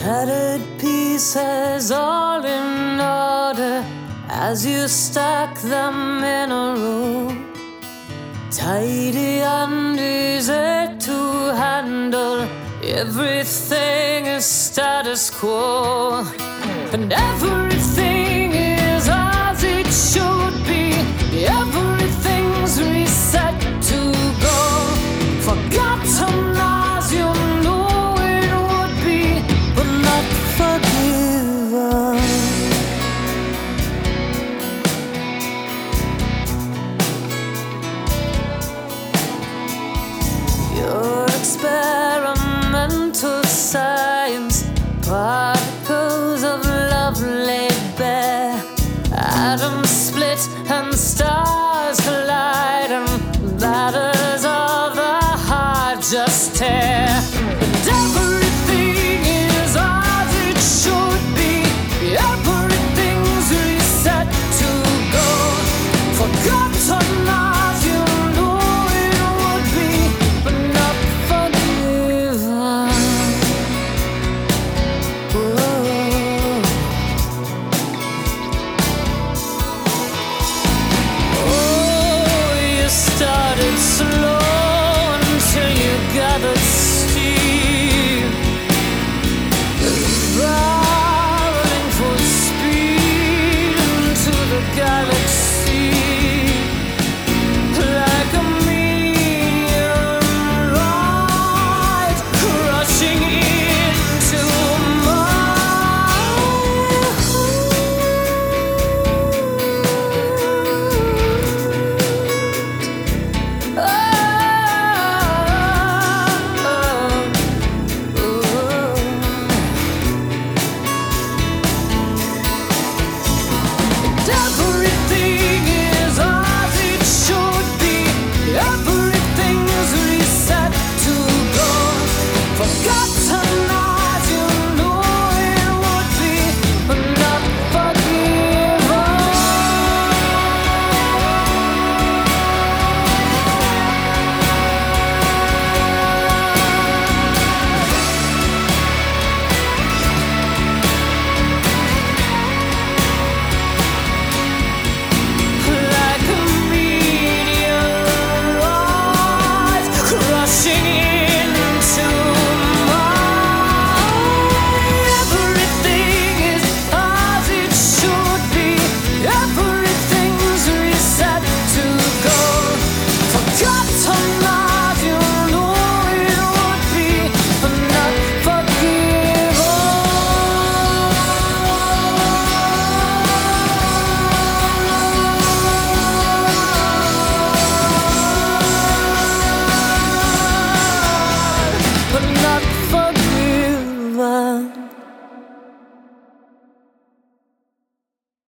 Shattered pieces all in order as you stack them in a row. Tidy and easy to handle. Everything is status quo. And everything split and stars collide, and batters of the heart just tear.